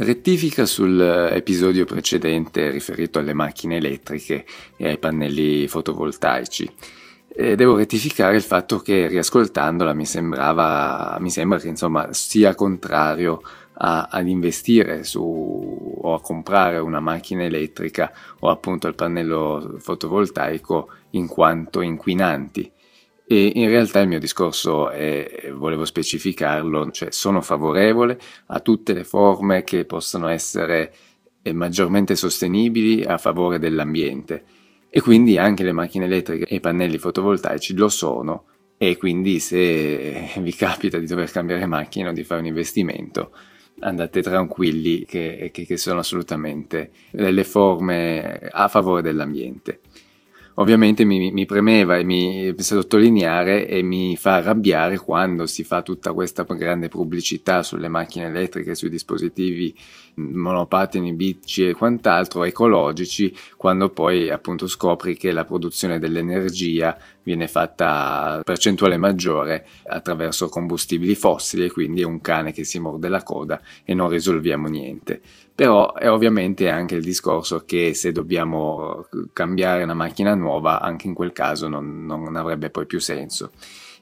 Rettifica sull'episodio precedente riferito alle macchine elettriche e ai pannelli fotovoltaici. E devo rettificare il fatto che riascoltandola mi sembrava, mi sembra che insomma sia contrario a, ad investire su o a comprare una macchina elettrica o appunto il pannello fotovoltaico in quanto inquinanti. E in realtà il mio discorso è, volevo specificarlo, cioè sono favorevole a tutte le forme che possano essere eh, maggiormente sostenibili a favore dell'ambiente. E quindi anche le macchine elettriche e i pannelli fotovoltaici lo sono. E quindi se vi capita di dover cambiare macchina o di fare un investimento andate tranquilli che, che, che sono assolutamente delle forme a favore dell'ambiente ovviamente mi, mi premeva e mi sottolineare e mi fa arrabbiare quando si fa tutta questa grande pubblicità sulle macchine elettriche, sui dispositivi monopattini, bici e quant'altro ecologici, quando poi appunto scopri che la produzione dell'energia viene fatta a percentuale maggiore attraverso combustibili fossili e quindi è un cane che si morde la coda e non risolviamo niente. Però è ovviamente anche il discorso che se dobbiamo cambiare una macchina nuova, anche in quel caso non, non avrebbe poi più senso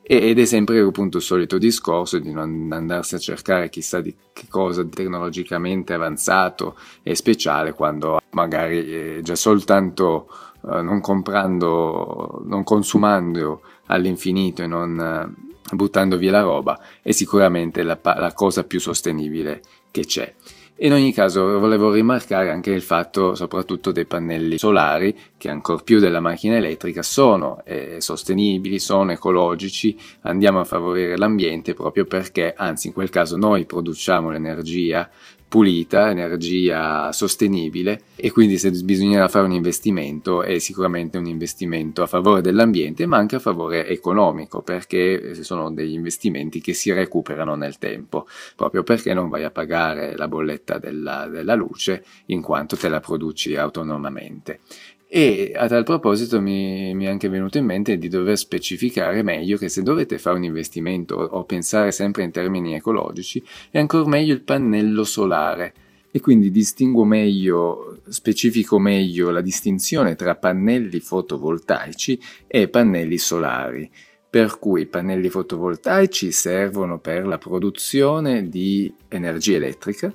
ed è sempre appunto il solito discorso di non andarsi a cercare chissà di che cosa tecnologicamente avanzato e speciale quando magari già soltanto eh, non comprando, non consumando all'infinito e non eh, buttando via la roba è sicuramente la, la cosa più sostenibile che c'è. In ogni caso volevo rimarcare anche il fatto soprattutto dei pannelli solari che ancor più della macchina elettrica sono eh, sostenibili, sono ecologici, andiamo a favorire l'ambiente proprio perché anzi in quel caso noi produciamo l'energia pulita, energia sostenibile e quindi se bisognerà fare un investimento è sicuramente un investimento a favore dell'ambiente ma anche a favore economico perché sono degli investimenti che si recuperano nel tempo. Proprio perché non vai a pagare la bolletta della, della luce in quanto te la produci autonomamente e a tal proposito mi, mi, è anche venuto in mente di dover specificare meglio che se dovete fare un investimento o pensare sempre in termini ecologici, è ancora meglio il pannello solare. E quindi distingo meglio, specifico meglio la distinzione tra pannelli fotovoltaici e pannelli solari. Per cui i pannelli fotovoltaici servono per la produzione di energia elettrica,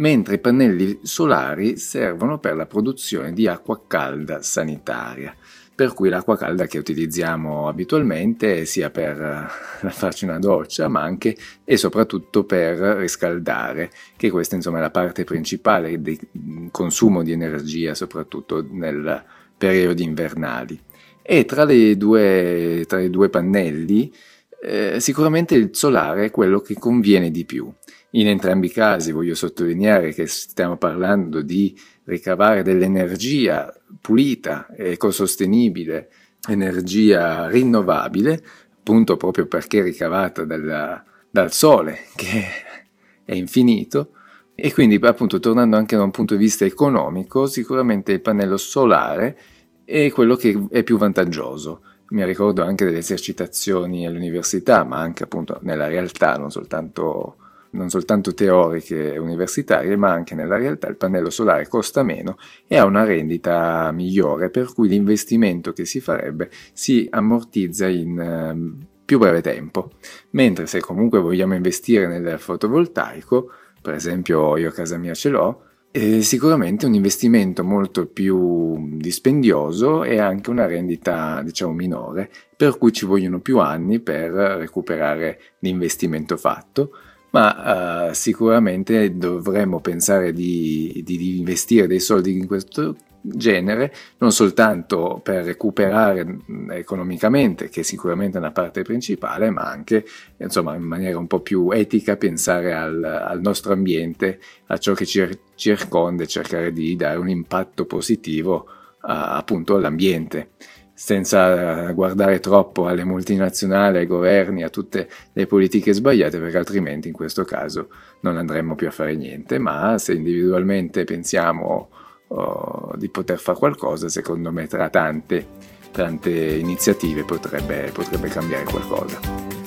mentre i pannelli solari servono per la produzione di acqua calda sanitaria, per cui l'acqua calda che utilizziamo abitualmente sia per eh, farci una doccia, ma anche e soprattutto per riscaldare, che questa insomma è la parte principale del consumo di energia, soprattutto nel periodi invernali. E tra, due, tra i due pannelli eh, sicuramente il solare è quello che conviene di più. In entrambi i casi voglio sottolineare che stiamo parlando di ricavare dell'energia pulita, ecosostenibile, energia rinnovabile, appunto proprio perché ricavata dalla, dal sole che è infinito. E quindi appunto tornando anche da un punto di vista economico, sicuramente il pannello solare è quello che è più vantaggioso. Mi ricordo anche delle esercitazioni all'università, ma anche appunto nella realtà, non soltanto non soltanto teoriche e universitarie, ma anche nella realtà il pannello solare costa meno e ha una rendita migliore, per cui l'investimento che si farebbe si ammortizza in eh, più breve tempo. Mentre se comunque vogliamo investire nel fotovoltaico, per esempio io a casa mia ce l'ho, è sicuramente un investimento molto più dispendioso e anche una rendita diciamo minore, per cui ci vogliono più anni per recuperare l'investimento fatto ma uh, sicuramente dovremmo pensare di, di, di, investire dei soldi in questo genere non soltanto per recuperare economicamente, che sicuramente è una parte principale, ma anche insomma, in maniera un po' più etica pensare al, al nostro ambiente, a ciò che ci circonda e cercare di dare un impatto positivo uh, appunto all'ambiente senza guardare troppo alle multinazionali, ai governi, a tutte le politiche sbagliate, perché altrimenti in questo caso non andremmo più a fare niente, ma se individualmente pensiamo oh, di poter fare qualcosa, secondo me tra tante, tante iniziative potrebbe, potrebbe cambiare qualcosa.